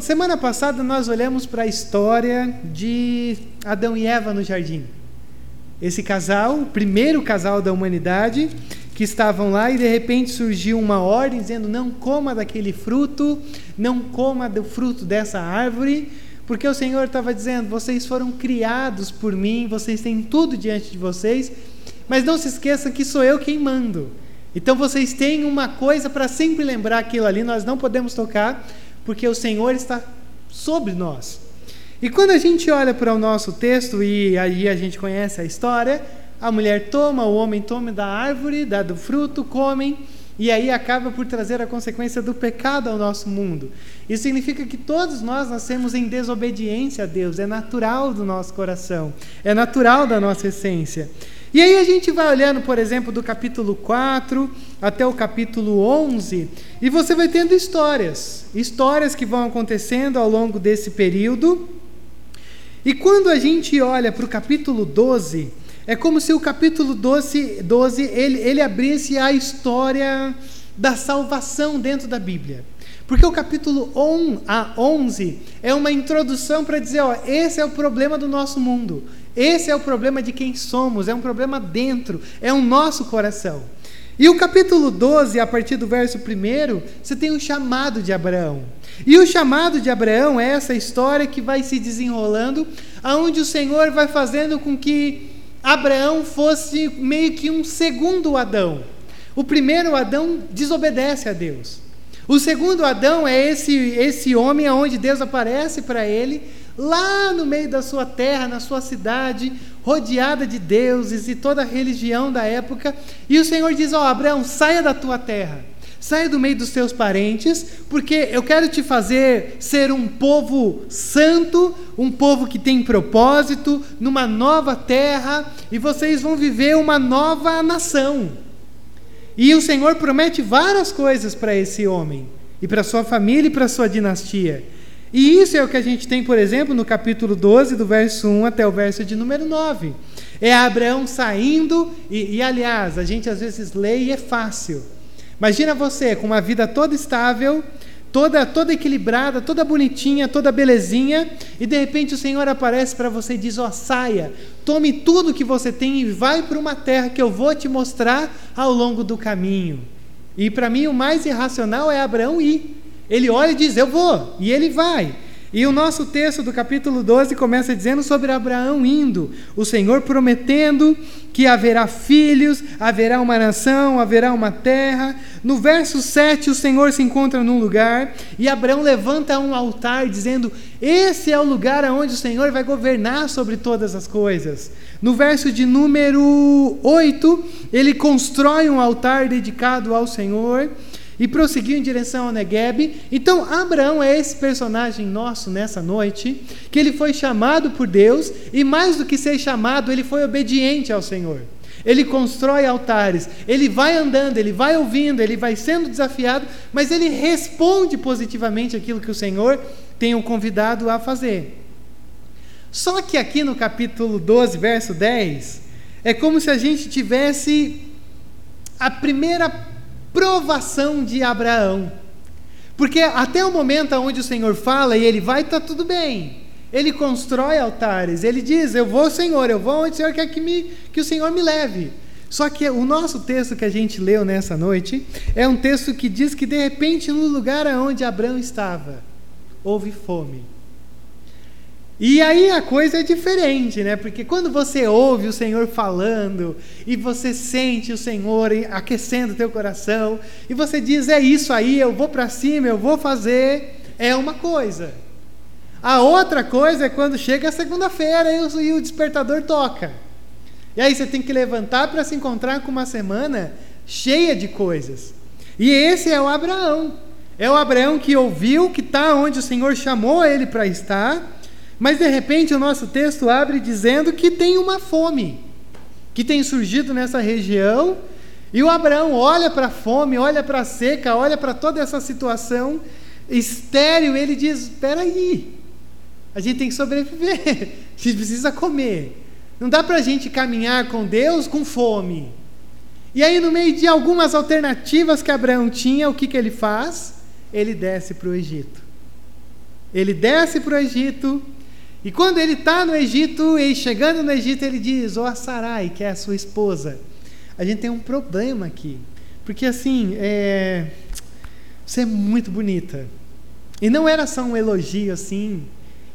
Semana passada nós olhamos para a história de Adão e Eva no jardim. Esse casal, o primeiro casal da humanidade, que estavam lá e de repente surgiu uma ordem dizendo: não coma daquele fruto, não coma do fruto dessa árvore, porque o Senhor estava dizendo: vocês foram criados por mim, vocês têm tudo diante de vocês, mas não se esqueçam que sou eu quem mando. Então vocês têm uma coisa para sempre lembrar aquilo ali, nós não podemos tocar, porque o Senhor está sobre nós. E quando a gente olha para o nosso texto e aí a gente conhece a história, a mulher toma, o homem toma da árvore, dá do fruto, comem, e aí acaba por trazer a consequência do pecado ao nosso mundo. Isso significa que todos nós nascemos em desobediência a Deus, é natural do nosso coração, é natural da nossa essência. E aí a gente vai olhando, por exemplo, do capítulo 4 até o capítulo 11, e você vai tendo histórias, histórias que vão acontecendo ao longo desse período. E quando a gente olha para o capítulo 12, é como se o capítulo 12, 12 ele, ele abrisse a história da salvação dentro da Bíblia. Porque o capítulo 1 a 11 é uma introdução para dizer: ó, esse é o problema do nosso mundo. Esse é o problema de quem somos, é um problema dentro, é o nosso coração. E o capítulo 12, a partir do verso 1, você tem o chamado de Abraão. E o chamado de Abraão é essa história que vai se desenrolando, aonde o Senhor vai fazendo com que Abraão fosse meio que um segundo Adão. O primeiro Adão desobedece a Deus. O segundo Adão é esse esse homem aonde Deus aparece para ele lá no meio da sua terra, na sua cidade, rodeada de deuses e toda a religião da época. E o Senhor diz: Ó, oh, Abraão, saia da tua terra, saia do meio dos teus parentes, porque eu quero te fazer ser um povo santo, um povo que tem propósito, numa nova terra, e vocês vão viver uma nova nação. E o Senhor promete várias coisas para esse homem, e para sua família e para sua dinastia. E isso é o que a gente tem, por exemplo, no capítulo 12, do verso 1 até o verso de número 9. É Abraão saindo, e, e aliás, a gente às vezes lê e é fácil. Imagina você com uma vida toda estável, toda, toda equilibrada, toda bonitinha, toda belezinha, e de repente o Senhor aparece para você e diz: Ó, oh, saia, tome tudo que você tem e vai para uma terra que eu vou te mostrar ao longo do caminho. E para mim o mais irracional é Abraão ir. Ele olha e diz: Eu vou, e ele vai. E o nosso texto do capítulo 12 começa dizendo sobre Abraão indo, o Senhor prometendo que haverá filhos, haverá uma nação, haverá uma terra. No verso 7, o Senhor se encontra num lugar e Abraão levanta um altar dizendo: Esse é o lugar onde o Senhor vai governar sobre todas as coisas. No verso de número 8, ele constrói um altar dedicado ao Senhor e prosseguiu em direção ao Negueb. Então, Abraão é esse personagem nosso nessa noite, que ele foi chamado por Deus e mais do que ser chamado, ele foi obediente ao Senhor. Ele constrói altares, ele vai andando, ele vai ouvindo, ele vai sendo desafiado, mas ele responde positivamente aquilo que o Senhor tem o convidado a fazer. Só que aqui no capítulo 12, verso 10, é como se a gente tivesse a primeira provação de Abraão. Porque até o momento onde o Senhor fala e ele vai, está tudo bem. Ele constrói altares, ele diz: Eu vou, Senhor, eu vou onde o Senhor quer que, me, que o Senhor me leve. Só que o nosso texto que a gente leu nessa noite é um texto que diz que de repente, no lugar onde Abraão estava, houve fome. E aí a coisa é diferente, né? Porque quando você ouve o Senhor falando e você sente o Senhor aquecendo o teu coração e você diz é isso aí, eu vou para cima, eu vou fazer, é uma coisa. A outra coisa é quando chega a segunda-feira e, o despertador toca. E aí você tem que levantar para se encontrar com uma semana cheia de coisas. E esse é o Abraão. É o Abraão que ouviu que está onde o Senhor chamou ele para estar mas de repente o nosso texto abre dizendo que tem uma fome que tem surgido nessa região, e o Abraão olha para a fome, olha para a seca, olha para toda essa situação estéril, ele diz: espera aí, a gente tem que sobreviver, a gente precisa comer. Não dá para a gente caminhar com Deus com fome. E aí, no meio de algumas alternativas que Abraão tinha, o que, que ele faz? Ele desce para o Egito. Ele desce para o Egito, e quando ele está no Egito, e chegando no Egito, ele diz: Ó oh, Sarai, que é a sua esposa. A gente tem um problema aqui. Porque assim, é... você é muito bonita. E não era só um elogio assim,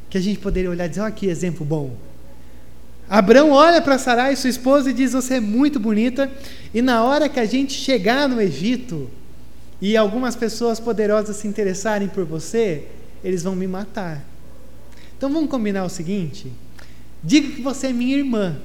que a gente poderia olhar e dizer: Olha que exemplo bom. Abraão olha para Sarai, sua esposa, e diz: Você é muito bonita. E na hora que a gente chegar no Egito, e algumas pessoas poderosas se interessarem por você, eles vão me matar. Então vamos combinar o seguinte: diga que você é minha irmã.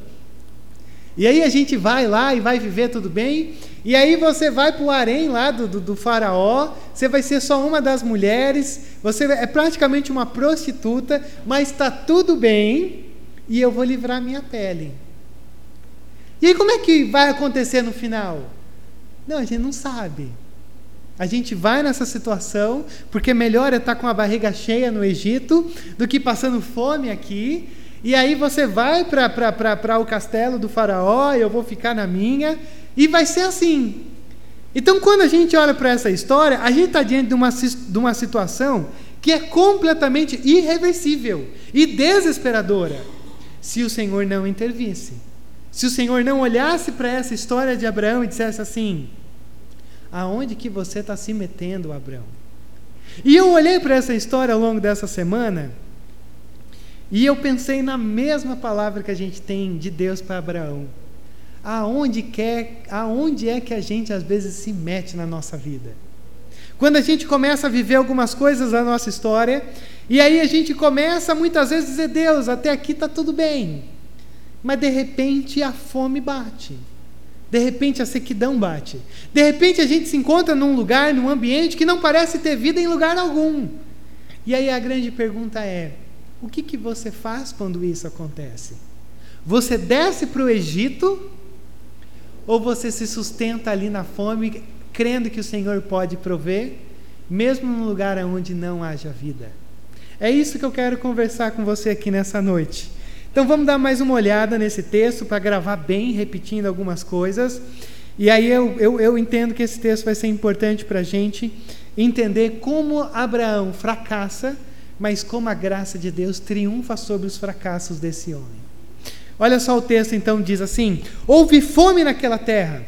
E aí a gente vai lá e vai viver tudo bem. E aí você vai para o harém lá do, do, do, faraó, você vai ser só uma das mulheres, você é praticamente uma prostituta, mas está tudo bem e eu vou livrar minha pele. E aí como é que vai acontecer no final? Não, a gente não sabe. A gente vai nessa situação, porque melhor é estar com a barriga cheia no Egito do que passando fome aqui. E aí você vai para o castelo do faraó, eu vou ficar na minha, e vai ser assim. Então, quando a gente olha para essa história, a gente está diante de uma, de uma situação que é completamente irreversível e desesperadora se o Senhor não intervisse. Se o Senhor não olhasse para essa história de Abraão e dissesse assim: Aonde que você está se metendo, Abraão? E eu olhei para essa história ao longo dessa semana e eu pensei na mesma palavra que a gente tem de Deus para Abraão. Aonde, quer, aonde é que a gente às vezes se mete na nossa vida? Quando a gente começa a viver algumas coisas da nossa história, e aí a gente começa muitas vezes a dizer: Deus, até aqui está tudo bem. Mas de repente a fome bate. De repente a sequidão bate. De repente a gente se encontra num lugar, num ambiente que não parece ter vida em lugar algum. E aí a grande pergunta é: o que, que você faz quando isso acontece? Você desce para o Egito ou você se sustenta ali na fome, crendo que o Senhor pode prover, mesmo num lugar onde não haja vida? É isso que eu quero conversar com você aqui nessa noite. Então vamos dar mais uma olhada nesse texto para gravar bem, repetindo algumas coisas. E aí eu, eu, eu entendo que esse texto vai ser importante para a gente entender como Abraão fracassa, mas como a graça de Deus triunfa sobre os fracassos desse homem. Olha só o texto então diz assim: Houve fome naquela terra,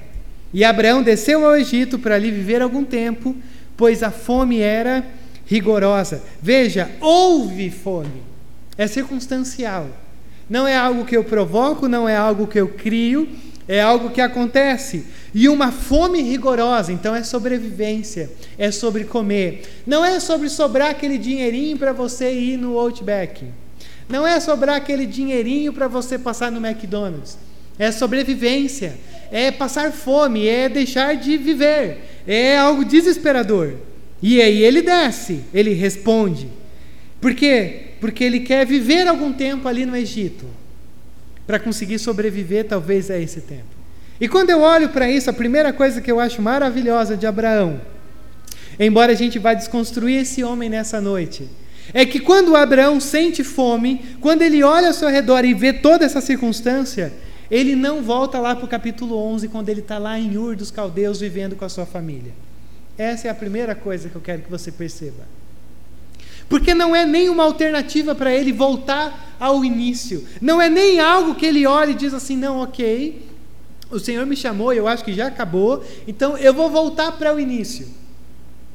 e Abraão desceu ao Egito para ali viver algum tempo, pois a fome era rigorosa. Veja, houve fome, é circunstancial. Não é algo que eu provoco, não é algo que eu crio, é algo que acontece. E uma fome rigorosa, então é sobrevivência, é sobre comer. Não é sobre sobrar aquele dinheirinho para você ir no Outback. Não é sobrar aquele dinheirinho para você passar no McDonald's. É sobrevivência, é passar fome, é deixar de viver. É algo desesperador. E aí ele desce, ele responde. Por quê? Porque ele quer viver algum tempo ali no Egito, para conseguir sobreviver talvez a esse tempo. E quando eu olho para isso, a primeira coisa que eu acho maravilhosa de Abraão, embora a gente vá desconstruir esse homem nessa noite, é que quando Abraão sente fome, quando ele olha ao seu redor e vê toda essa circunstância, ele não volta lá para o capítulo 11, quando ele está lá em Ur dos Caldeus vivendo com a sua família. Essa é a primeira coisa que eu quero que você perceba. Porque não é nem uma alternativa para ele voltar ao início. Não é nem algo que ele olha e diz assim: não, ok, o Senhor me chamou, eu acho que já acabou, então eu vou voltar para o início.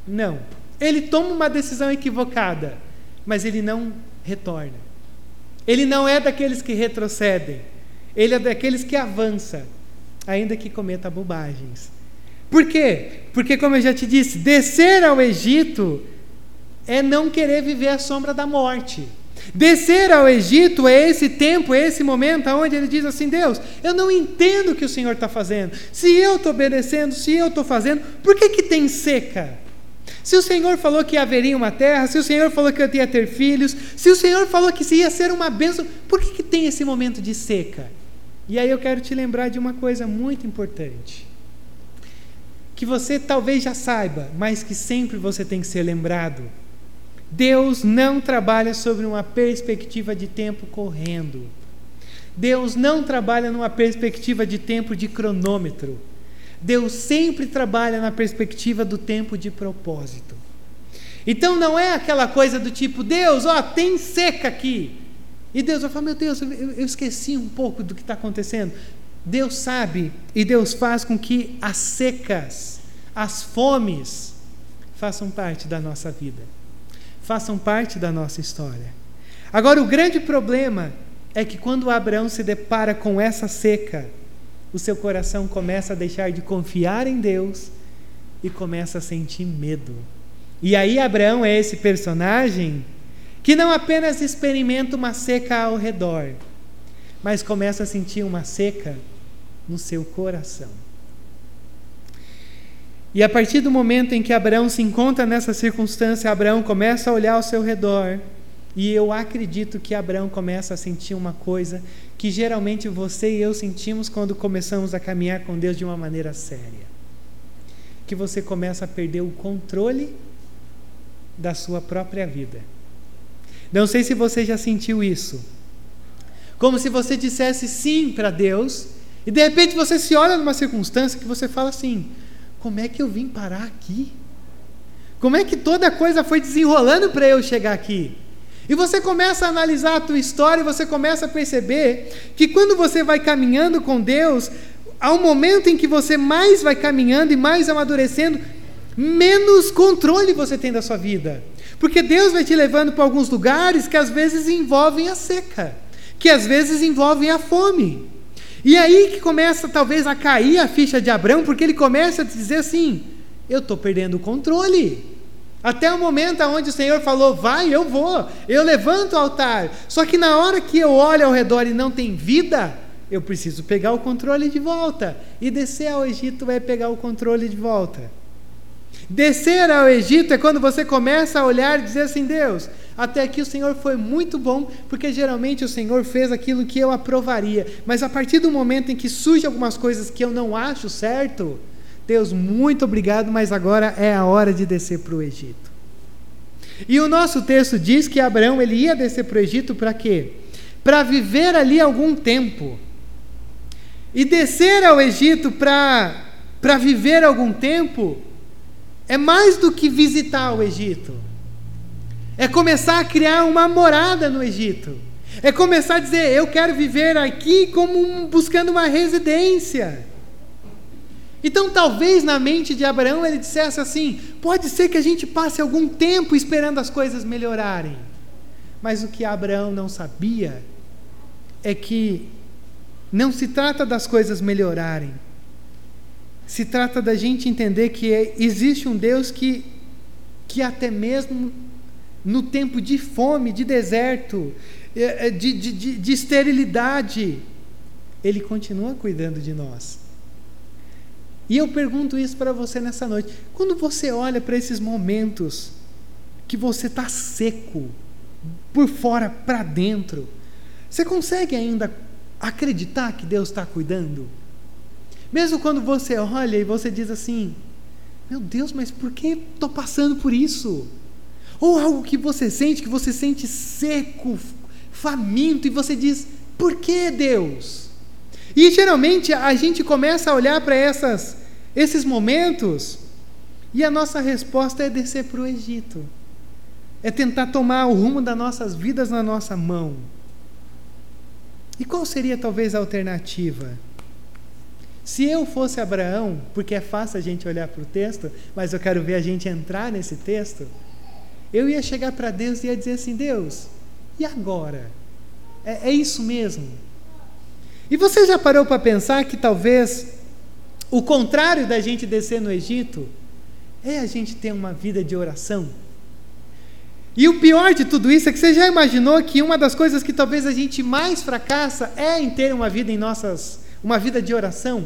Não. Ele toma uma decisão equivocada, mas ele não retorna. Ele não é daqueles que retrocedem. Ele é daqueles que avança, ainda que cometa bobagens. Por quê? Porque, como eu já te disse, descer ao Egito é não querer viver a sombra da morte. Descer ao Egito é esse tempo, é esse momento onde ele diz assim: Deus, eu não entendo o que o Senhor está fazendo. Se eu estou obedecendo, se eu estou fazendo, por que, que tem seca? Se o Senhor falou que haveria uma terra, se o Senhor falou que eu ia ter filhos, se o Senhor falou que ia ser uma bênção, por que, que tem esse momento de seca? E aí eu quero te lembrar de uma coisa muito importante. Que você talvez já saiba, mas que sempre você tem que ser lembrado Deus não trabalha sobre uma perspectiva de tempo correndo. Deus não trabalha numa perspectiva de tempo de cronômetro. Deus sempre trabalha na perspectiva do tempo de propósito. Então não é aquela coisa do tipo, Deus, ó, tem seca aqui. E Deus vai falar, meu Deus, eu, eu esqueci um pouco do que está acontecendo. Deus sabe e Deus faz com que as secas, as fomes, façam parte da nossa vida, façam parte da nossa história. Agora, o grande problema é que quando Abraão se depara com essa seca, o seu coração começa a deixar de confiar em Deus e começa a sentir medo. E aí, Abraão é esse personagem que não apenas experimenta uma seca ao redor, mas começa a sentir uma seca no seu coração. E a partir do momento em que Abraão se encontra nessa circunstância, Abraão começa a olhar ao seu redor, e eu acredito que Abraão começa a sentir uma coisa que geralmente você e eu sentimos quando começamos a caminhar com Deus de uma maneira séria. Que você começa a perder o controle da sua própria vida. Não sei se você já sentiu isso. Como se você dissesse sim para Deus, e de repente você se olha numa circunstância que você fala assim: como é que eu vim parar aqui? Como é que toda coisa foi desenrolando para eu chegar aqui? E você começa a analisar a tua história e você começa a perceber que quando você vai caminhando com Deus, há um momento em que você mais vai caminhando e mais amadurecendo, menos controle você tem da sua vida. Porque Deus vai te levando para alguns lugares que às vezes envolvem a seca, que às vezes envolvem a fome. E aí que começa talvez a cair a ficha de Abraão, porque ele começa a dizer assim: eu estou perdendo o controle. Até o momento onde o Senhor falou, vai, eu vou, eu levanto o altar. Só que na hora que eu olho ao redor e não tem vida, eu preciso pegar o controle de volta. E descer ao Egito é pegar o controle de volta. Descer ao Egito é quando você começa a olhar e dizer assim: Deus, até aqui o Senhor foi muito bom, porque geralmente o Senhor fez aquilo que eu aprovaria. Mas a partir do momento em que surgem algumas coisas que eu não acho certo, Deus, muito obrigado, mas agora é a hora de descer para o Egito. E o nosso texto diz que Abraão ele ia descer para o Egito para quê? Para viver ali algum tempo. E descer ao Egito para viver algum tempo é mais do que visitar o Egito. É começar a criar uma morada no Egito. É começar a dizer, eu quero viver aqui como um, buscando uma residência. Então, talvez na mente de Abraão ele dissesse assim: pode ser que a gente passe algum tempo esperando as coisas melhorarem. Mas o que Abraão não sabia é que não se trata das coisas melhorarem. Se trata da gente entender que existe um Deus que, que até mesmo no tempo de fome, de deserto, é, é, de, de, de, de esterilidade, Ele continua cuidando de nós. E eu pergunto isso para você nessa noite. Quando você olha para esses momentos que você está seco, por fora para dentro, você consegue ainda acreditar que Deus está cuidando? Mesmo quando você olha e você diz assim: Meu Deus, mas por que estou passando por isso? Ou algo que você sente, que você sente seco, faminto, e você diz: Por que Deus? E geralmente a gente começa a olhar para esses momentos e a nossa resposta é descer para o Egito. É tentar tomar o rumo das nossas vidas na nossa mão. E qual seria talvez a alternativa? Se eu fosse Abraão, porque é fácil a gente olhar para o texto, mas eu quero ver a gente entrar nesse texto, eu ia chegar para Deus e ia dizer assim: Deus, e agora? É, é isso mesmo? E você já parou para pensar que talvez o contrário da gente descer no Egito é a gente ter uma vida de oração? E o pior de tudo isso é que você já imaginou que uma das coisas que talvez a gente mais fracassa é em ter uma vida em nossas uma vida de oração?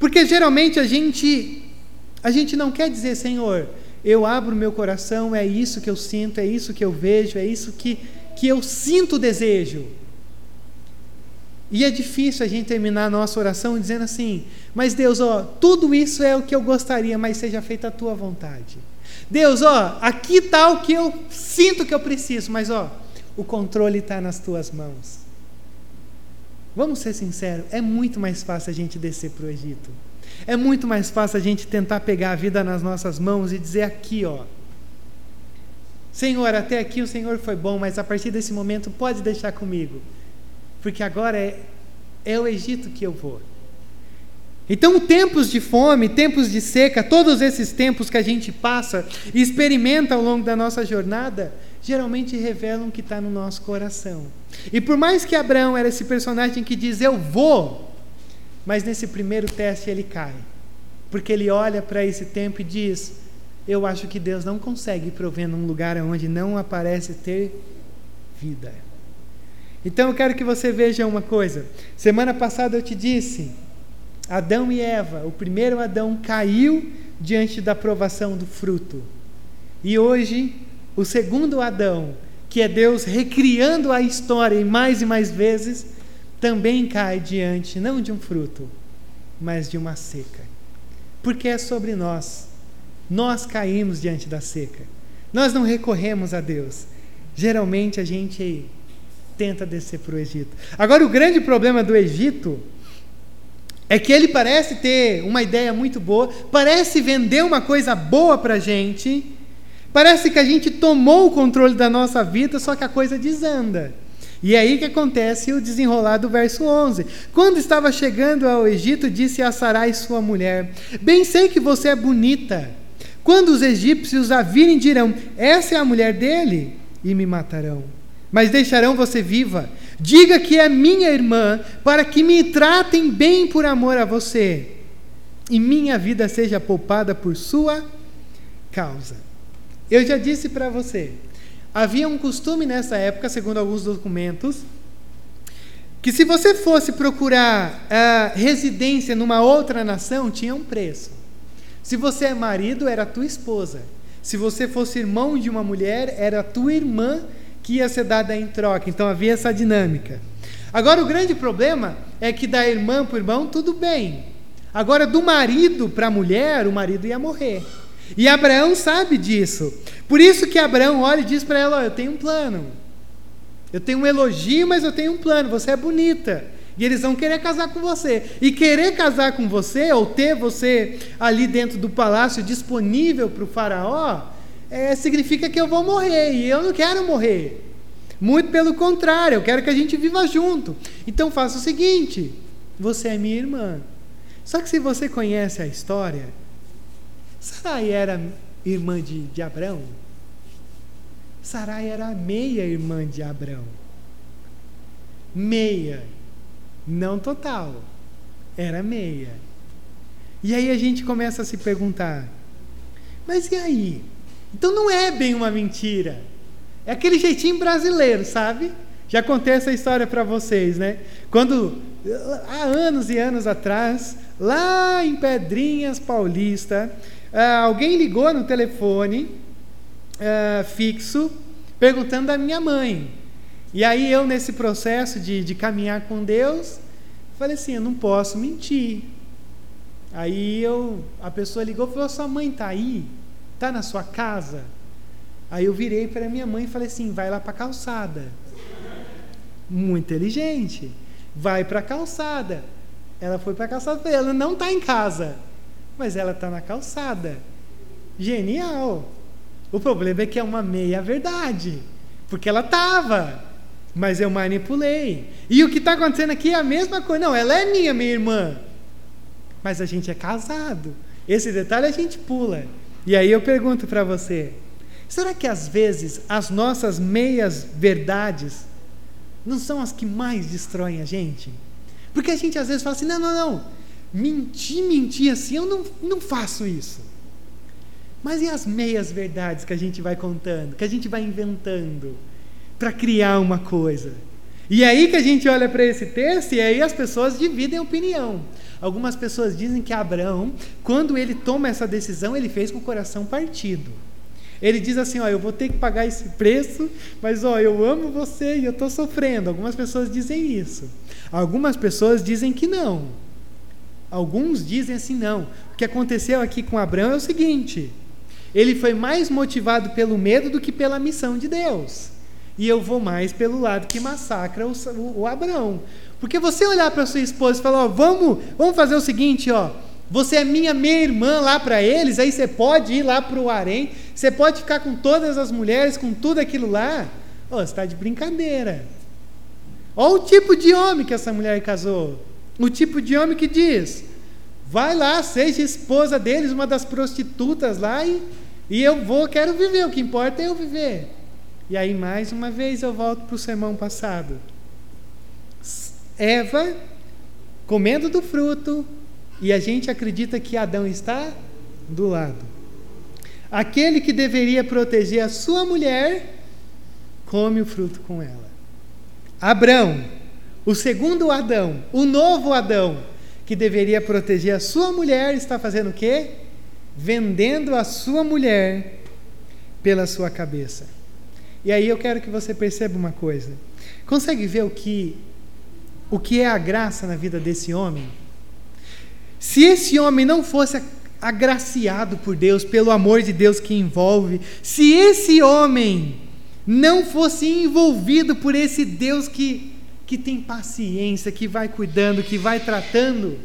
Porque geralmente a gente a gente não quer dizer, Senhor, eu abro meu coração, é isso que eu sinto, é isso que eu vejo, é isso que que eu sinto desejo. E é difícil a gente terminar a nossa oração dizendo assim: Mas Deus, ó, tudo isso é o que eu gostaria, mas seja feita a tua vontade. Deus, ó, aqui está o que eu sinto que eu preciso, mas ó, o controle está nas tuas mãos. Vamos ser sinceros, é muito mais fácil a gente descer para o Egito. É muito mais fácil a gente tentar pegar a vida nas nossas mãos e dizer aqui, ó, Senhor, até aqui o Senhor foi bom, mas a partir desse momento pode deixar comigo, porque agora é, é o Egito que eu vou. Então, tempos de fome, tempos de seca, todos esses tempos que a gente passa e experimenta ao longo da nossa jornada, geralmente revelam o que está no nosso coração. E por mais que Abraão era esse personagem que diz eu vou, mas nesse primeiro teste ele cai, porque ele olha para esse tempo e diz: eu acho que Deus não consegue prover num lugar onde não aparece ter vida. Então eu quero que você veja uma coisa. Semana passada eu te disse Adão e Eva, o primeiro Adão caiu diante da provação do fruto. E hoje, o segundo Adão, que é Deus recriando a história mais e mais vezes, também cai diante não de um fruto, mas de uma seca. Porque é sobre nós. Nós caímos diante da seca. Nós não recorremos a Deus. Geralmente a gente tenta descer para o Egito. Agora, o grande problema do Egito é que ele parece ter uma ideia muito boa, parece vender uma coisa boa para a gente, parece que a gente tomou o controle da nossa vida, só que a coisa desanda. E é aí que acontece o desenrolar do verso 11. Quando estava chegando ao Egito, disse a Sarai, sua mulher: Bem sei que você é bonita. Quando os egípcios a virem, dirão: Essa é a mulher dele, e me matarão. Mas deixarão você viva Diga que é minha irmã, para que me tratem bem por amor a você, e minha vida seja poupada por sua causa. Eu já disse para você, havia um costume nessa época, segundo alguns documentos, que se você fosse procurar a residência numa outra nação, tinha um preço. Se você é marido, era tua esposa. Se você fosse irmão de uma mulher, era tua irmã que ia ser dada em troca. Então havia essa dinâmica. Agora, o grande problema é que da irmã para o irmão, tudo bem. Agora, do marido para a mulher, o marido ia morrer. E Abraão sabe disso. Por isso que Abraão olha e diz para ela: oh, Eu tenho um plano. Eu tenho um elogio, mas eu tenho um plano. Você é bonita. E eles vão querer casar com você. E querer casar com você, ou ter você ali dentro do palácio disponível para o faraó, é, significa que eu vou morrer e eu não quero morrer. Muito pelo contrário, eu quero que a gente viva junto. Então faça o seguinte: você é minha irmã. Só que se você conhece a história, Sarai era irmã de, de Abraão? Sarai era meia irmã de Abraão. Meia. Não total. Era meia. E aí a gente começa a se perguntar: mas e aí? Então não é bem uma mentira. É aquele jeitinho brasileiro, sabe? Já contei essa história para vocês, né? Quando, há anos e anos atrás, lá em Pedrinhas Paulista, uh, alguém ligou no telefone uh, fixo perguntando da minha mãe. E aí eu, nesse processo de, de caminhar com Deus, falei assim: eu não posso mentir. Aí eu, a pessoa ligou e falou: sua mãe está aí? Está na sua casa? Aí eu virei para minha mãe e falei assim: vai lá para a calçada. Muito inteligente. Vai para a calçada. Ela foi para a calçada. Falei, ela não está em casa, mas ela está na calçada. Genial. O problema é que é uma meia verdade, porque ela estava, mas eu manipulei. E o que está acontecendo aqui é a mesma coisa. Não, ela é minha, minha irmã, mas a gente é casado. Esse detalhe a gente pula. E aí eu pergunto para você: será que às vezes as nossas meias verdades não são as que mais destroem a gente? Porque a gente às vezes fala assim: não, não, não, mentir, mentir assim, eu não, não faço isso. Mas e as meias verdades que a gente vai contando, que a gente vai inventando para criar uma coisa? E aí que a gente olha para esse texto e aí as pessoas dividem opinião. Algumas pessoas dizem que Abraão, quando ele toma essa decisão, ele fez com o coração partido. Ele diz assim: ó, eu vou ter que pagar esse preço, mas ó, eu amo você e eu estou sofrendo. Algumas pessoas dizem isso. Algumas pessoas dizem que não. Alguns dizem assim: não. O que aconteceu aqui com Abraão é o seguinte: ele foi mais motivado pelo medo do que pela missão de Deus. E eu vou mais pelo lado que massacra o, o, o Abraão. Porque você olhar para sua esposa e falar, ó, vamos, vamos fazer o seguinte, ó, Você é minha meia irmã lá para eles, aí você pode ir lá para o harém, você pode ficar com todas as mulheres, com tudo aquilo lá. Oh, você está de brincadeira. Olha o tipo de homem que essa mulher casou. O tipo de homem que diz: vai lá, seja esposa deles, uma das prostitutas lá, e, e eu vou, quero viver. O que importa é eu viver. E aí, mais uma vez, eu volto para o sermão passado. Eva comendo do fruto, e a gente acredita que Adão está do lado. Aquele que deveria proteger a sua mulher, come o fruto com ela. Abrão, o segundo Adão, o novo Adão, que deveria proteger a sua mulher, está fazendo o quê? Vendendo a sua mulher pela sua cabeça. E aí eu quero que você perceba uma coisa. Consegue ver o que o que é a graça na vida desse homem? Se esse homem não fosse agraciado por Deus, pelo amor de Deus que envolve, se esse homem não fosse envolvido por esse Deus que, que tem paciência, que vai cuidando, que vai tratando,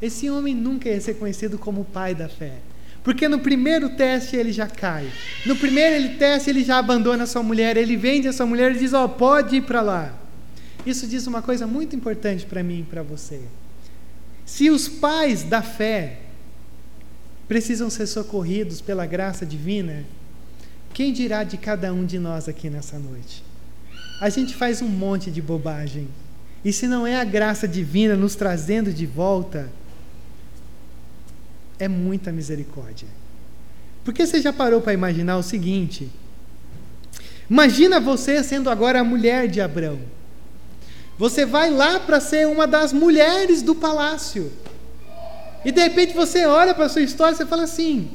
esse homem nunca ia ser conhecido como pai da fé. Porque no primeiro teste ele já cai. No primeiro ele teste, ele já abandona a sua mulher, ele vende a sua mulher e diz: Ó, oh, pode ir para lá. Isso diz uma coisa muito importante para mim e para você. Se os pais da fé precisam ser socorridos pela graça divina, quem dirá de cada um de nós aqui nessa noite? A gente faz um monte de bobagem. E se não é a graça divina nos trazendo de volta, é muita misericórdia. Porque você já parou para imaginar o seguinte? Imagina você sendo agora a mulher de Abraão. Você vai lá para ser uma das mulheres do palácio. E de repente você olha para a sua história e fala assim: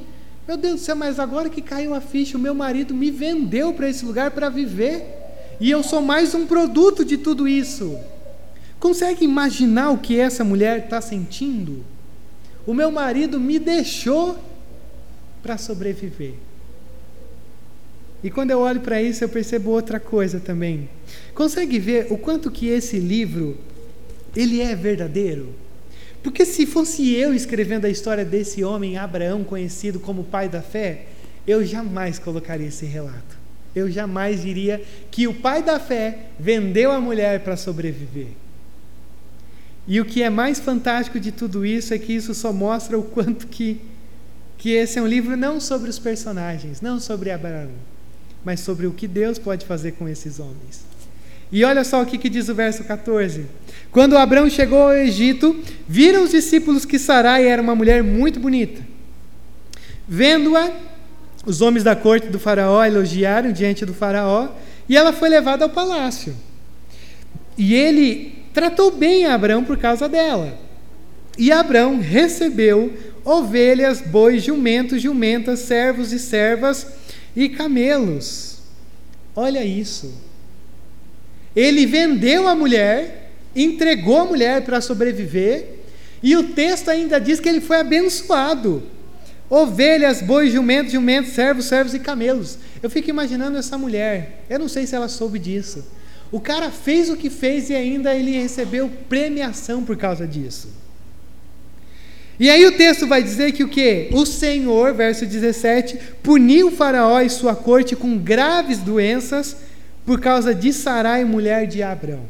Meu Deus do céu, mas agora que caiu a ficha, o meu marido me vendeu para esse lugar para viver. E eu sou mais um produto de tudo isso. Consegue imaginar o que essa mulher está sentindo? O meu marido me deixou para sobreviver. E quando eu olho para isso, eu percebo outra coisa também. Consegue ver o quanto que esse livro ele é verdadeiro? Porque se fosse eu escrevendo a história desse homem Abraão, conhecido como pai da fé, eu jamais colocaria esse relato. Eu jamais diria que o pai da fé vendeu a mulher para sobreviver. E o que é mais fantástico de tudo isso é que isso só mostra o quanto que, que esse é um livro não sobre os personagens, não sobre Abraão, mas sobre o que Deus pode fazer com esses homens. E olha só o que, que diz o verso 14. Quando Abraão chegou ao Egito, viram os discípulos que Sarai era uma mulher muito bonita. Vendo-a, os homens da corte do faraó elogiaram diante do faraó, e ela foi levada ao palácio. E ele tratou bem Abraão por causa dela. E Abraão recebeu ovelhas, bois, jumentos, jumentas, servos e servas e camelos. Olha isso. Ele vendeu a mulher, entregou a mulher para sobreviver, e o texto ainda diz que ele foi abençoado. Ovelhas, bois, jumentos, jumentos, servos, servos e camelos. Eu fico imaginando essa mulher. Eu não sei se ela soube disso. O cara fez o que fez e ainda ele recebeu premiação por causa disso. E aí o texto vai dizer que o que? O Senhor, verso 17, puniu faraó e sua corte com graves doenças por causa de Sarai, mulher de Abraão.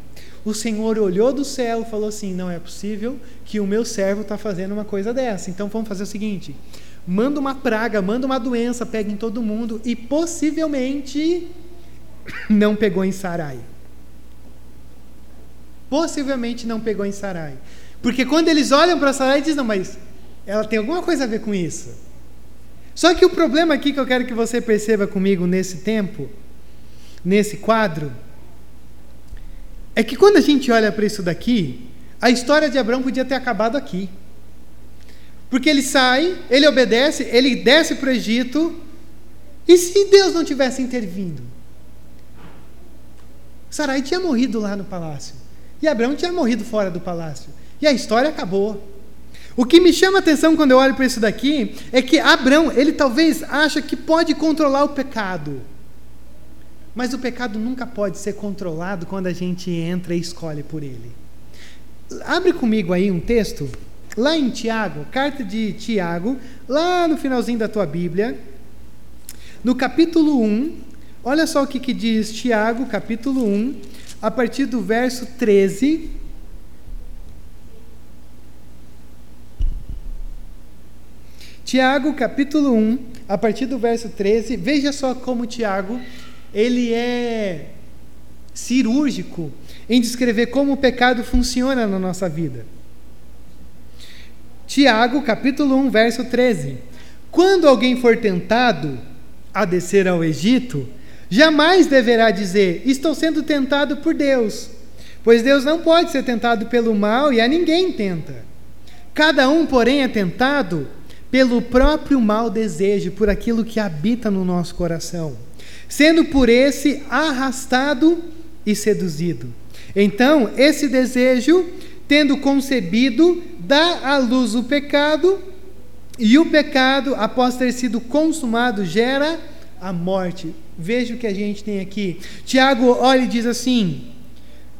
O Senhor olhou do céu e falou assim: Não é possível que o meu servo está fazendo uma coisa dessa. Então vamos fazer o seguinte: manda uma praga, manda uma doença, pega em todo mundo e possivelmente não pegou em Sarai. Possivelmente não pegou em Sarai. Porque quando eles olham para Sarai, dizem: Não, mas ela tem alguma coisa a ver com isso. Só que o problema aqui que eu quero que você perceba comigo nesse tempo, nesse quadro, é que quando a gente olha para isso daqui, a história de Abraão podia ter acabado aqui. Porque ele sai, ele obedece, ele desce para o Egito, e se Deus não tivesse intervindo? Sarai tinha morrido lá no palácio. E Abraão tinha morrido fora do palácio. E a história acabou. O que me chama a atenção quando eu olho para isso daqui é que Abraão, ele talvez acha que pode controlar o pecado. Mas o pecado nunca pode ser controlado quando a gente entra e escolhe por ele. Abre comigo aí um texto, lá em Tiago, carta de Tiago, lá no finalzinho da tua Bíblia, no capítulo 1, olha só o que, que diz Tiago, capítulo 1, a partir do verso 13. Tiago, capítulo 1, a partir do verso 13, veja só como Tiago, ele é cirúrgico em descrever como o pecado funciona na nossa vida. Tiago, capítulo 1, verso 13. Quando alguém for tentado a descer ao Egito, jamais deverá dizer: Estou sendo tentado por Deus. Pois Deus não pode ser tentado pelo mal e a ninguém tenta. Cada um, porém, é tentado pelo próprio mau desejo, por aquilo que habita no nosso coração, sendo por esse arrastado e seduzido. Então, esse desejo, tendo concebido, dá à luz o pecado, e o pecado, após ter sido consumado, gera a morte. Veja o que a gente tem aqui. Tiago olha e diz assim: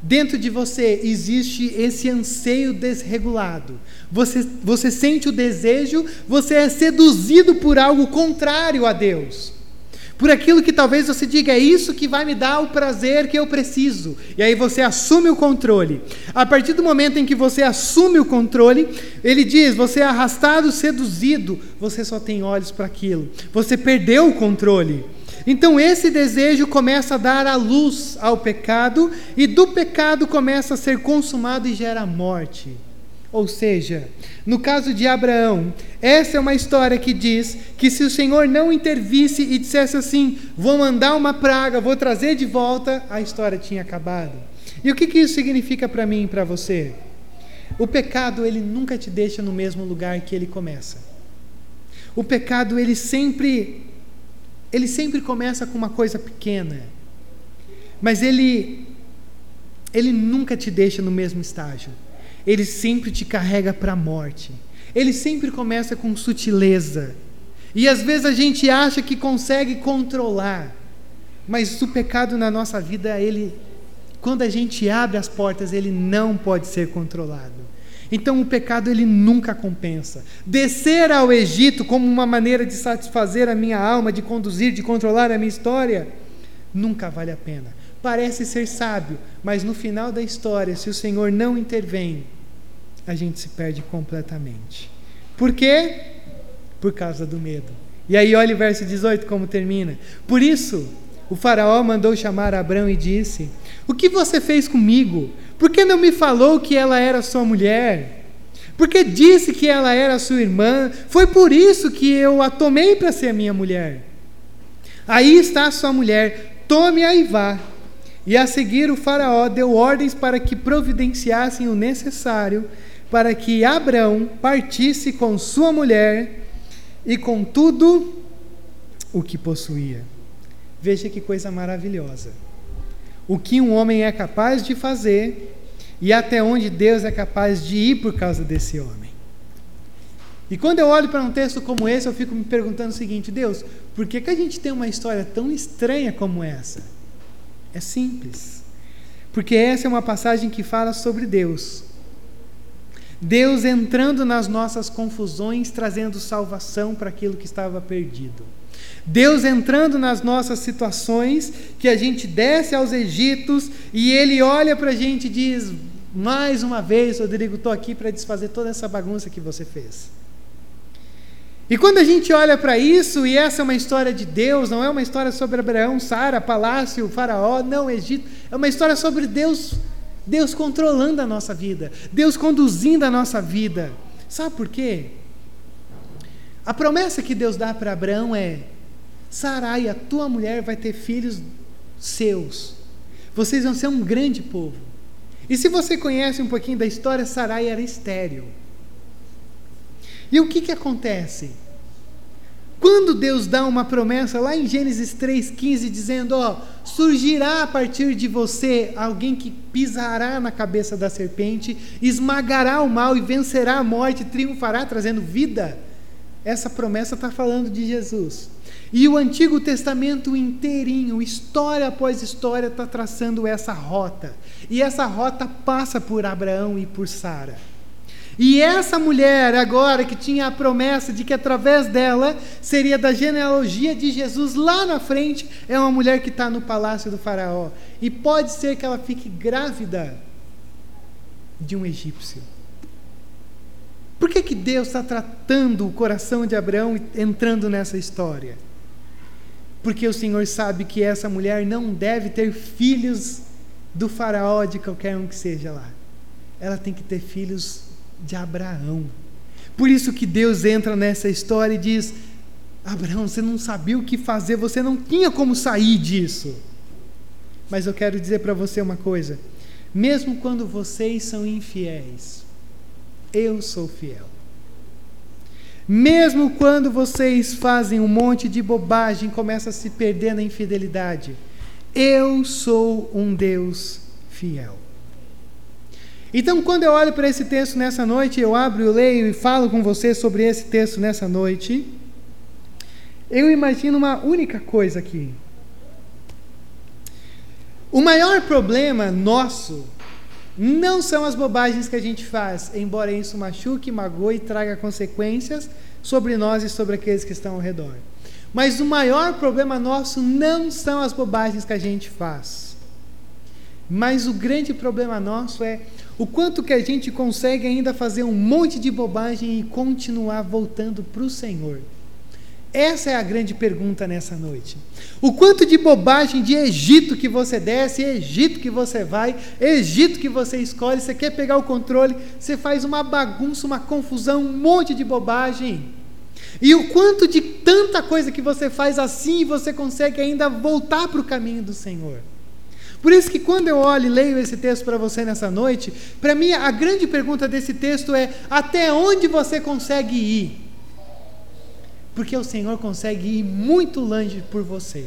dentro de você existe esse anseio desregulado. Você, você sente o desejo, você é seduzido por algo contrário a Deus por aquilo que talvez você diga, é isso que vai me dar o prazer que eu preciso. E aí você assume o controle. A partir do momento em que você assume o controle, ele diz: você é arrastado, seduzido, você só tem olhos para aquilo. Você perdeu o controle. Então esse desejo começa a dar a luz ao pecado, e do pecado começa a ser consumado e gera morte. Ou seja, no caso de Abraão, essa é uma história que diz que se o Senhor não intervisse e dissesse assim: vou mandar uma praga, vou trazer de volta, a história tinha acabado. E o que, que isso significa para mim e para você? O pecado, ele nunca te deixa no mesmo lugar que ele começa. O pecado, ele sempre ele sempre começa com uma coisa pequena. Mas ele ele nunca te deixa no mesmo estágio ele sempre te carrega para a morte. Ele sempre começa com sutileza. E às vezes a gente acha que consegue controlar, mas o pecado na nossa vida, ele, quando a gente abre as portas, ele não pode ser controlado. Então o pecado ele nunca compensa. Descer ao Egito como uma maneira de satisfazer a minha alma, de conduzir, de controlar a minha história, nunca vale a pena. Parece ser sábio, mas no final da história, se o Senhor não intervém, a gente se perde completamente. Por quê? Por causa do medo. E aí, olha o verso 18 como termina. Por isso, o Faraó mandou chamar Abraão e disse: O que você fez comigo? Por que não me falou que ela era sua mulher? Porque disse que ela era sua irmã? Foi por isso que eu a tomei para ser minha mulher. Aí está sua mulher, tome-a e vá. E a seguir, o Faraó deu ordens para que providenciassem o necessário para que Abraão partisse com sua mulher e com tudo o que possuía. Veja que coisa maravilhosa. O que um homem é capaz de fazer e até onde Deus é capaz de ir por causa desse homem. E quando eu olho para um texto como esse, eu fico me perguntando o seguinte: Deus, por que, que a gente tem uma história tão estranha como essa? É simples. Porque essa é uma passagem que fala sobre Deus, Deus entrando nas nossas confusões, trazendo salvação para aquilo que estava perdido. Deus entrando nas nossas situações, que a gente desce aos Egípcios e Ele olha para a gente e diz: Mais uma vez, Rodrigo, estou aqui para desfazer toda essa bagunça que você fez. E quando a gente olha para isso, e essa é uma história de Deus, não é uma história sobre Abraão, Sara, Palácio, Faraó, não, Egito, é uma história sobre Deus Deus controlando a nossa vida, Deus conduzindo a nossa vida. Sabe por quê? A promessa que Deus dá para Abraão é: Sarai, a tua mulher vai ter filhos seus. Vocês vão ser um grande povo. E se você conhece um pouquinho da história, Sarai era estéril. E o que, que acontece? Quando Deus dá uma promessa lá em Gênesis 3,15, dizendo: Ó, surgirá a partir de você alguém que pisará na cabeça da serpente, esmagará o mal e vencerá a morte, triunfará trazendo vida. Essa promessa está falando de Jesus. E o Antigo Testamento inteirinho, história após história, está traçando essa rota. E essa rota passa por Abraão e por Sara. E essa mulher, agora que tinha a promessa de que através dela seria da genealogia de Jesus lá na frente, é uma mulher que está no palácio do Faraó. E pode ser que ela fique grávida de um egípcio. Por que, que Deus está tratando o coração de Abraão entrando nessa história? Porque o Senhor sabe que essa mulher não deve ter filhos do Faraó, de qualquer um que seja lá. Ela tem que ter filhos de Abraão. Por isso que Deus entra nessa história e diz: Abraão, você não sabia o que fazer, você não tinha como sair disso. Mas eu quero dizer para você uma coisa: mesmo quando vocês são infiéis, eu sou fiel. Mesmo quando vocês fazem um monte de bobagem, começa a se perder na infidelidade, eu sou um Deus fiel. Então, quando eu olho para esse texto nessa noite, eu abro, eu leio e falo com você sobre esse texto nessa noite, eu imagino uma única coisa aqui. O maior problema nosso não são as bobagens que a gente faz, embora isso machuque, magoe e traga consequências sobre nós e sobre aqueles que estão ao redor. Mas o maior problema nosso não são as bobagens que a gente faz. Mas o grande problema nosso é o quanto que a gente consegue ainda fazer um monte de bobagem e continuar voltando para o Senhor. Essa é a grande pergunta nessa noite. O quanto de bobagem de Egito que você desce, Egito que você vai, Egito que você escolhe, você quer pegar o controle, você faz uma bagunça, uma confusão, um monte de bobagem. E o quanto de tanta coisa que você faz assim, você consegue ainda voltar para o caminho do Senhor. Por isso que quando eu olho e leio esse texto para você nessa noite, para mim a grande pergunta desse texto é: até onde você consegue ir? Porque o Senhor consegue ir muito longe por você.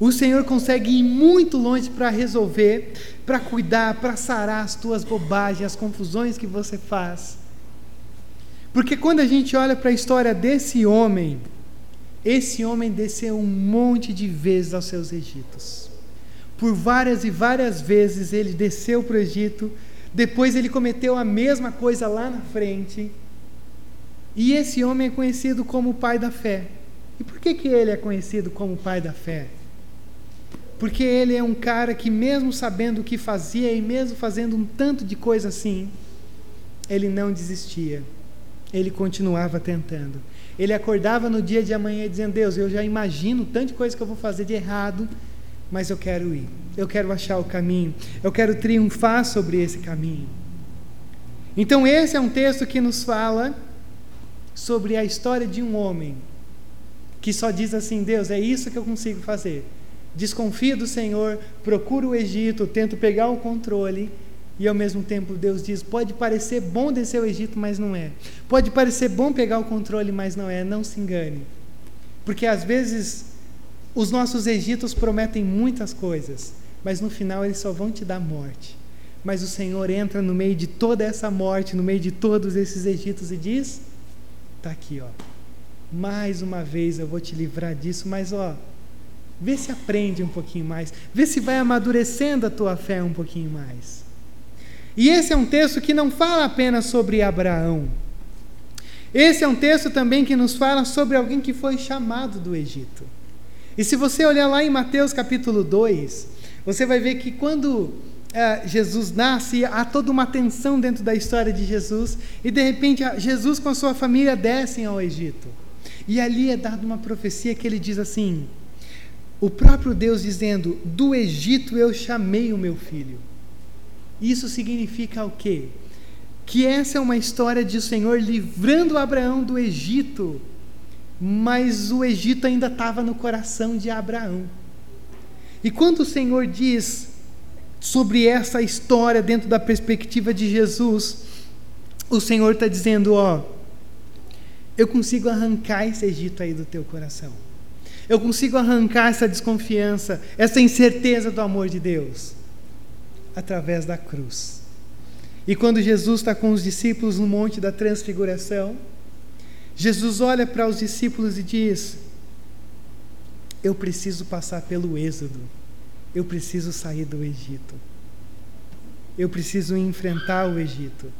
O Senhor consegue ir muito longe para resolver, para cuidar, para sarar as tuas bobagens, as confusões que você faz. Porque quando a gente olha para a história desse homem, esse homem desceu um monte de vezes aos seus Egitos. Por várias e várias vezes ele desceu para o Egito, depois ele cometeu a mesma coisa lá na frente e esse homem é conhecido como o pai da fé. E por que, que ele é conhecido como o pai da fé? Porque ele é um cara que, mesmo sabendo o que fazia e mesmo fazendo um tanto de coisa assim, ele não desistia. Ele continuava tentando. Ele acordava no dia de amanhã dizendo: Deus, eu já imagino tanto de coisa que eu vou fazer de errado, mas eu quero ir. Eu quero achar o caminho. Eu quero triunfar sobre esse caminho. Então, esse é um texto que nos fala sobre a história de um homem que só diz assim: Deus, é isso que eu consigo fazer. Desconfio do Senhor, procuro o Egito, tento pegar o controle. E ao mesmo tempo Deus diz: pode parecer bom descer o Egito, mas não é. Pode parecer bom pegar o controle, mas não é. Não se engane. Porque às vezes os nossos Egitos prometem muitas coisas, mas no final eles só vão te dar morte. Mas o Senhor entra no meio de toda essa morte, no meio de todos esses Egitos e diz: Está aqui, ó. Mais uma vez eu vou te livrar disso, mas ó, vê se aprende um pouquinho mais, vê se vai amadurecendo a tua fé um pouquinho mais. E esse é um texto que não fala apenas sobre Abraão. Esse é um texto também que nos fala sobre alguém que foi chamado do Egito. E se você olhar lá em Mateus capítulo 2, você vai ver que quando é, Jesus nasce, há toda uma tensão dentro da história de Jesus, e de repente Jesus com a sua família descem ao Egito. E ali é dada uma profecia que ele diz assim: o próprio Deus dizendo: Do Egito eu chamei o meu filho. Isso significa o quê? Que essa é uma história de o Senhor livrando Abraão do Egito, mas o Egito ainda estava no coração de Abraão. E quando o Senhor diz sobre essa história dentro da perspectiva de Jesus, o Senhor está dizendo: ó, eu consigo arrancar esse Egito aí do teu coração. Eu consigo arrancar essa desconfiança, essa incerteza do amor de Deus através da cruz. E quando Jesus está com os discípulos no Monte da Transfiguração, Jesus olha para os discípulos e diz: Eu preciso passar pelo Êxodo eu preciso sair do Egito. Eu preciso enfrentar o Egito.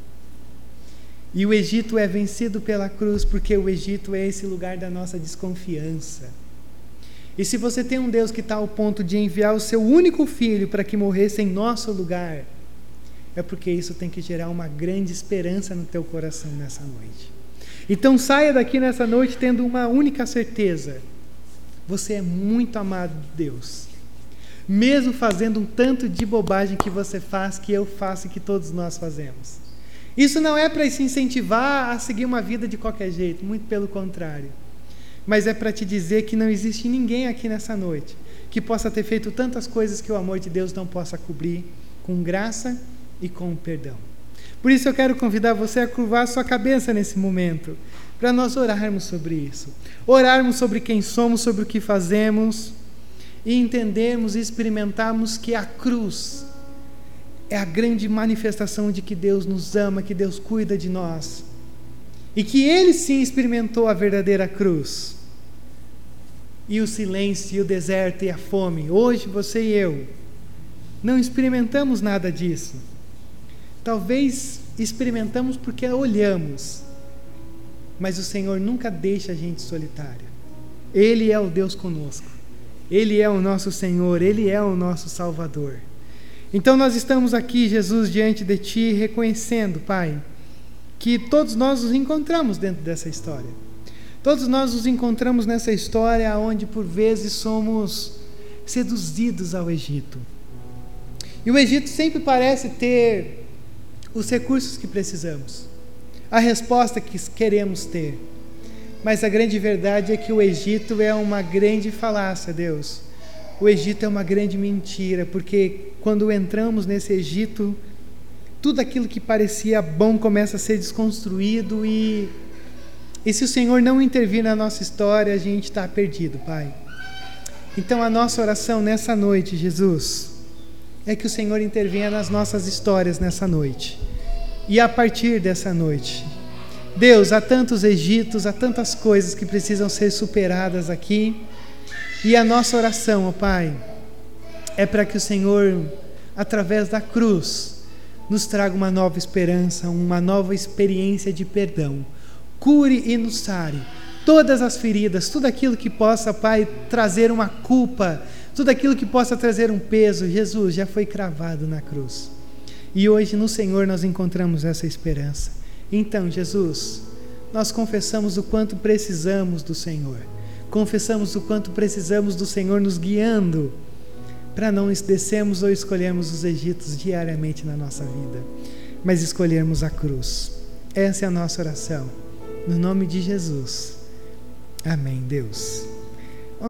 E o Egito é vencido pela cruz porque o Egito é esse lugar da nossa desconfiança. E se você tem um Deus que está ao ponto de enviar o seu único filho para que morresse em nosso lugar, é porque isso tem que gerar uma grande esperança no teu coração nessa noite. Então saia daqui nessa noite tendo uma única certeza: você é muito amado de Deus. Mesmo fazendo um tanto de bobagem que você faz, que eu faço e que todos nós fazemos. Isso não é para se incentivar a seguir uma vida de qualquer jeito, muito pelo contrário. Mas é para te dizer que não existe ninguém aqui nessa noite que possa ter feito tantas coisas que o amor de Deus não possa cobrir com graça e com perdão. Por isso eu quero convidar você a curvar sua cabeça nesse momento, para nós orarmos sobre isso. Orarmos sobre quem somos, sobre o que fazemos e entendermos e experimentarmos que a cruz é a grande manifestação de que Deus nos ama, que Deus cuida de nós. E que Ele sim experimentou a verdadeira cruz. E o silêncio, e o deserto, e a fome. Hoje você e eu não experimentamos nada disso. Talvez experimentamos porque olhamos, mas o Senhor nunca deixa a gente solitária. Ele é o Deus conosco. Ele é o nosso Senhor, ele é o nosso Salvador. Então nós estamos aqui, Jesus, diante de ti, reconhecendo, Pai, que todos nós nos encontramos dentro dessa história. Todos nós nos encontramos nessa história onde por vezes somos seduzidos ao Egito. E o Egito sempre parece ter os recursos que precisamos, a resposta que queremos ter. Mas a grande verdade é que o Egito é uma grande falácia, Deus. O Egito é uma grande mentira, porque quando entramos nesse Egito, tudo aquilo que parecia bom começa a ser desconstruído e e se o Senhor não intervir na nossa história, a gente está perdido, Pai. Então a nossa oração nessa noite, Jesus, é que o Senhor intervenha nas nossas histórias nessa noite. E a partir dessa noite, Deus, há tantos Egitos, há tantas coisas que precisam ser superadas aqui. E a nossa oração, ó Pai, é para que o Senhor, através da cruz, nos traga uma nova esperança, uma nova experiência de perdão. Cure e nos sare todas as feridas, tudo aquilo que possa, Pai, trazer uma culpa tudo aquilo que possa trazer um peso, Jesus já foi cravado na cruz. E hoje no Senhor nós encontramos essa esperança. Então, Jesus, nós confessamos o quanto precisamos do Senhor. Confessamos o quanto precisamos do Senhor nos guiando para não descermos ou escolhermos os Egitos diariamente na nossa vida, mas escolhermos a cruz. Essa é a nossa oração. No nome de Jesus. Amém, Deus.